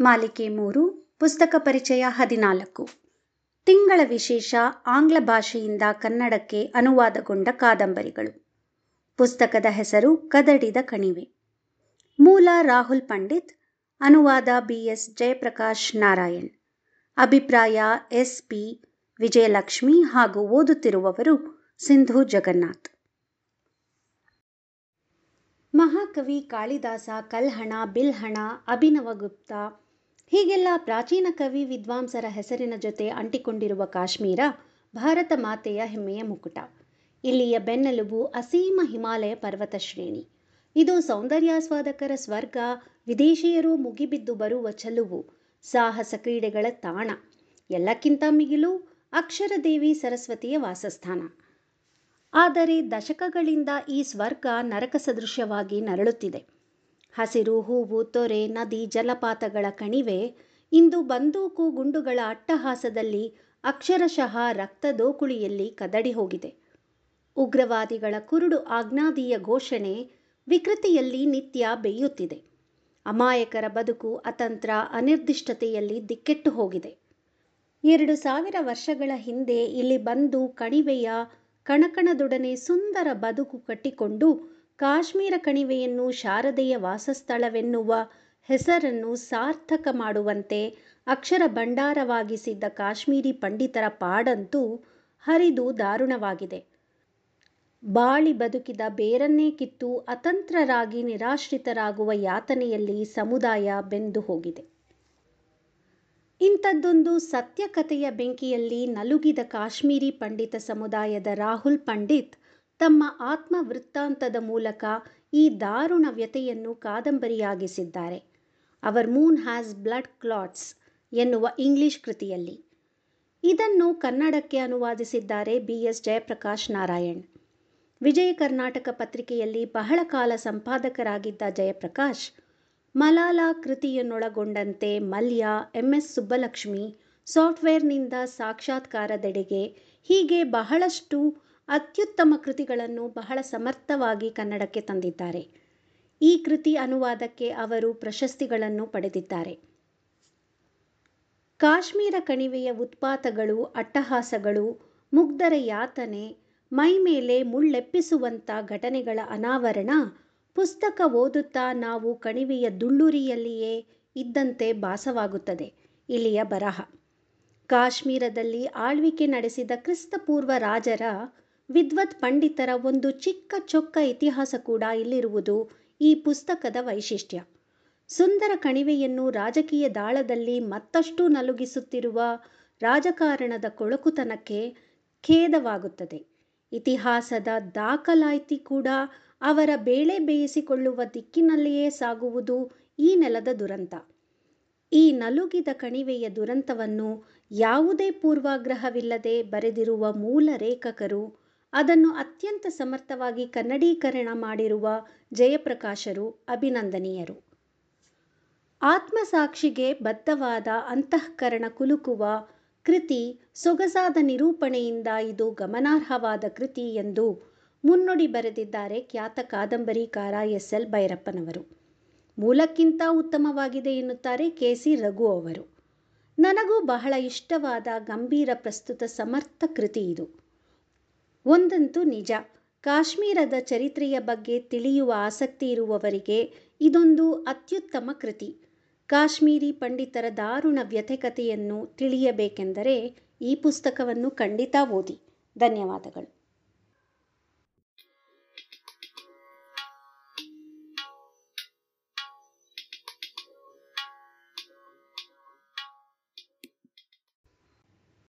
ಮಾಲಿಕೆ ಮೂರು, ಪುಸ್ತಕ ಪರಿಚಯ ಹದಿನಾಲ್ಕು. ತಿಂಗಳ ವಿಶೇಷ ಆಂಗ್ಲ ಭಾಷೆಯಿಂದ ಕನ್ನಡಕ್ಕೆ ಅನುವಾದಗೊಂಡ ಕಾದಂಬರಿಗಳು. ಪುಸ್ತಕದ ಹೆಸರು ಕದಡಿದ ಕಣಿವೆ. ಮೂಲ ರಾಹುಲ್ ಪಂಡಿತ್, ಅನುವಾದ ಬಿ ಎಸ್ ಜಯಪ್ರಕಾಶ್ ನಾರಾಯಣ್. ಅಭಿಪ್ರಾಯ ಎಸ್ ಪಿ ವಿಜಯಲಕ್ಷ್ಮಿ ಹಾಗೂ ಓದುತ್ತಿರುವವರು ಸಿಂಧು ಜಗನ್ನಾಥ್. ಮಹಾಕವಿ ಕಾಳಿದಾಸ ಕಲ್ಹಣ, ಬಿಲ್ಹಣ ಅಭಿನವಗುಪ್ತ ಹೀಗೆಲ್ಲ ಪ್ರಾಚೀನ ಕವಿ ವಿದ್ವಾಂಸರ ಹೆಸರಿನ ಜೊತೆ ಅಂಟಿಕೊಂಡಿರುವ ಕಾಶ್ಮೀರ ಭಾರತ ಮಾತೆಯ ಹೆಮ್ಮೆಯ ಮುಕುಟ. ಇಲ್ಲಿಯ ಬೆನ್ನೆಲುಬು ಅಸೀಮ ಹಿಮಾಲಯ ಪರ್ವತ ಶ್ರೇಣಿ. ಇದು ಸೌಂದರ್ಯಾಸ್ವಾದಕರ ಸ್ವರ್ಗ, ವಿದೇಶಿಯರು ಮುಗಿಬಿದ್ದು ಬರುವ ಚಲುವು, ಸಾಹಸ ಕ್ರೀಡೆಗಳ ತಾಣ, ಎಲ್ಲಕ್ಕಿಂತ ಮಿಗಿಲು ಅಕ್ಷರದೇವಿ ಸರಸ್ವತಿಯ ವಾಸಸ್ಥಾನ. ಆದರೆ ದಶಕಗಳಿಂದ ಈ ಸ್ವರ್ಗ ನರಕ ಸದೃಶ್ಯವಾಗಿ ನರಳುತ್ತಿದೆ. ಹಸಿರು ಹೂವು, ತೊರೆ, ನದಿ, ಜಲಪಾತಗಳ ಕಣಿವೆ, ಇಂದು ಬಂದೂಕು ಗುಂಡುಗಳ ಅಟ್ಟಹಾಸದಲ್ಲಿ ಅಕ್ಷರಶಃ ರಕ್ತದೋಕುಳಿಯಲ್ಲಿ ಕದಡಿ ಹೋಗಿದೆ. ಉಗ್ರವಾದಿಗಳ ಕುರುಡು ಆಜ್ಞಾದೀಯ ಘೋಷಣೆ ವಿಕೃತಿಯಲ್ಲಿ ನಿತ್ಯ ಬೇಯುತ್ತಿದೆ. ಅಮಾಯಕರ ಬದುಕು ಅತಂತ್ರ ಅನಿರ್ದಿಷ್ಟತೆಯಲ್ಲಿ ದಿಕ್ಕೆಟ್ಟು ಹೋಗಿದೆ. ಎರಡು ಸಾವಿರ ವರ್ಷಗಳ ಹಿಂದೆ ಇಲ್ಲಿ ಬಂದು ಕಣಿವೆಯ ಕಣಕಣದೊಡನೆ ಸುಂದರ ಬದುಕು ಕಟ್ಟಿಕೊಂಡು ಕಾಶ್ಮೀರ ಕಣಿವೆಯನ್ನು ಶಾರದೆಯ ವಾಸಸ್ಥಳವೆನ್ನುವ ಹೆಸರನ್ನು ಸಾರ್ಥಕ ಮಾಡುವಂತೆ ಅಕ್ಷರ ಭಂಡಾರವಾಗಿಸಿದ್ದ ಕಾಶ್ಮೀರಿ ಪಂಡಿತರ ಪಾಡಂತೂ ಹರಿದು ದಾರುಣವಾಗಿದೆ. ಬಾಳಿ ಬದುಕಿದ ಬೇರನ್ನೇ ಕಿತ್ತು ಅತಂತ್ರರಾಗಿ ನಿರಾಶ್ರಿತರಾಗುವ ಯಾತನೆಯಲ್ಲಿ ಸಮುದಾಯ ಬೆಂದು ಹೋಗಿದೆ. ಇಂಥದ್ದೊಂದು ಸತ್ಯಕತೆಯ ಬೆಂಕಿಯಲ್ಲಿ ನಲುಗಿದ ಕಾಶ್ಮೀರಿ ಪಂಡಿತ ಸಮುದಾಯದ ರಾಹುಲ್ ಪಂಡಿತ್ ತಮ್ಮ ಆತ್ಮ ವೃತ್ತಾಂತದ ಮೂಲಕ ಈ ದಾರುಣ ವ್ಯತೆಯನ್ನು ಕಾದಂಬರಿಯಾಗಿಸಿದ್ದಾರೆ. Our moon has blood clots ಎನ್ನುವ ಇಂಗ್ಲಿಷ್ ಕೃತಿಯಲ್ಲಿ. ಇದನ್ನು ಕನ್ನಡಕ್ಕೆ ಅನುವಾದಿಸಿದ್ದಾರೆ ಬಿ. ಎಸ್. ಜಯಪ್ರಕಾಶ್ ನಾರಾಯಣ್. ವಿಜಯ ಕರ್ನಾಟಕ ಪತ್ರಿಕೆಯಲ್ಲಿ ಬಹಳ ಕಾಲ ಸಂಪಾದಕರಾಗಿದ್ದ ಜಯಪ್ರಕಾಶ್, ಮಲಾಲಾ ಕೃತಿಯನ್ನೊಳಗೊಂಡಂತೆ ಮಲ್ಯ, ಎಂ. ಎಸ್. ಸುಬ್ಬಲಕ್ಷ್ಮಿ ಸಾಫ್ಟ್ವೇರ್ನಿಂದ ಸಾಕ್ಷಾತ್ಕಾರದೆಡೆಗೆ ಹೀಗೆ ಬಹಳಷ್ಟು ಅತ್ಯುತ್ತಮ ಕೃತಿಗಳನ್ನು ಬಹಳ ಸಮರ್ಥವಾಗಿ ಕನ್ನಡಕ್ಕೆ ತಂದಿದ್ದಾರೆ. ಈ ಕೃತಿ ಅನುವಾದಕ್ಕೆ ಅವರು ಪ್ರಶಸ್ತಿಗಳನ್ನು ಪಡೆದಿದ್ದಾರೆ. ಕಾಶ್ಮೀರ ಕಣಿವೆಯ ಉತ್ಪಾತಗಳು, ಅಟ್ಟಹಾಸಗಳು, ಮುಗ್ಧರ ಯಾತನೆ ಮೈಮೇಲೆ ಮುಳ್ಳೆಪ್ಪಿಸುವಂಥ ಘಟನೆಗಳ ಅನಾವರಣ, ಪುಸ್ತಕ ಓದುತ್ತಾ ನಾವು ಕಣಿವೆಯ ದುಳ್ಳುರಿಯಲ್ಲಿಯೇ ಇದ್ದಂತೆ ಭಾಸವಾಗುತ್ತದೆ. ಇಲ್ಲಿಯ ಬರಹ. ಕಾಶ್ಮೀರದಲ್ಲಿ ಆಳ್ವಿಕೆ ನಡೆಸಿದ ಕ್ರಿಸ್ತಪೂರ್ವ ರಾಜರ ವಿದ್ವತ್ ಪಂಡಿತರ ಒಂದು ಚಿಕ್ಕ ಚೊಕ್ಕ ಇತಿಹಾಸ ಕೂಡ ಇಲ್ಲಿರುವುದು ಈ ಪುಸ್ತಕದ ವೈಶಿಷ್ಟ್ಯ. ಸುಂದರ ಕಣಿವೆಯನ್ನು ರಾಜಕೀಯ ದಾಳದಲ್ಲಿ ಮತ್ತಷ್ಟು ನಲುಗಿಸುತ್ತಿರುವ ರಾಜಕಾರಣದ ಕೊಳಕುತನಕ್ಕೆ ಖೇದವಾಗುತ್ತದೆ. ಇತಿಹಾಸದ ದಾಖಲಾತಿ ಕೂಡ ಅವರ ಬೇಳೆ ಬೇಯಿಸಿಕೊಳ್ಳುವ ದಿಕ್ಕಿನಲ್ಲಿಯೇ ಸಾಗುವುದು ಈ ನೆಲದ ದುರಂತ. ಈ ನಲುಗಿದ ಕಣಿವೆಯ ದುರಂತವನ್ನು ಯಾವುದೇ ಪೂರ್ವಾಗ್ರಹವಿಲ್ಲದೆ ಬರೆದಿರುವ ಮೂಲ ಲೇಖಕರು ಅದನ್ನು ಅತ್ಯಂತ ಸಮರ್ಥವಾಗಿ ಕನ್ನಡೀಕರಣ ಮಾಡಿರುವ ಜಯಪ್ರಕಾಶರು ಅಭಿನಂದನೀಯರು. ಆತ್ಮಸಾಕ್ಷಿಗೆ ಬದ್ಧವಾದ ಅಂತಃಕರಣ ಕುಲುಕುವ ಕೃತಿ ಸೊಗಸಾದ ನಿರೂಪಣೆಯಿಂದ ಇದು ಗಮನಾರ್ಹವಾದ ಕೃತಿ ಎಂದು ಮುನ್ನುಡಿ ಬರೆದಿದ್ದಾರೆ ಖ್ಯಾತ ಕಾದಂಬರಿಕಾರ ಎಸ್ ಎಲ್ ಭೈರಪ್ಪನವರು. ಮೂಲಕ್ಕಿಂತ ಉತ್ತಮವಾಗಿದೆ ಎನ್ನುತ್ತಾರೆ ಕೆ ಸಿ ರಘು ಅವರು. ನನಗೂ ಬಹಳ ಇಷ್ಟವಾದ ಗಂಭೀರ ಪ್ರಸ್ತುತ ಸಮರ್ಥ ಕೃತಿ ಇದು. ಒಂದಂತೂ ನಿಜ. ಕಾಶ್ಮೀರದ ಚರಿತ್ರೆಯ ಬಗ್ಗೆ ತಿಳಿಯುವ ಆಸಕ್ತಿ ಇರುವವರಿಗೆ ಇದೊಂದು ಅತ್ಯುತ್ತಮ ಕೃತಿ. ಕಾಶ್ಮೀರಿ ಪಂಡಿತರ ದಾರುಣ ವ್ಯಥೆಕತೆಯನ್ನು ತಿಳಿಯಬೇಕೆಂದರೆ ಈ ಪುಸ್ತಕವನ್ನು ಖಂಡಿತ ಓದಿ. ಧನ್ಯವಾದಗಳು.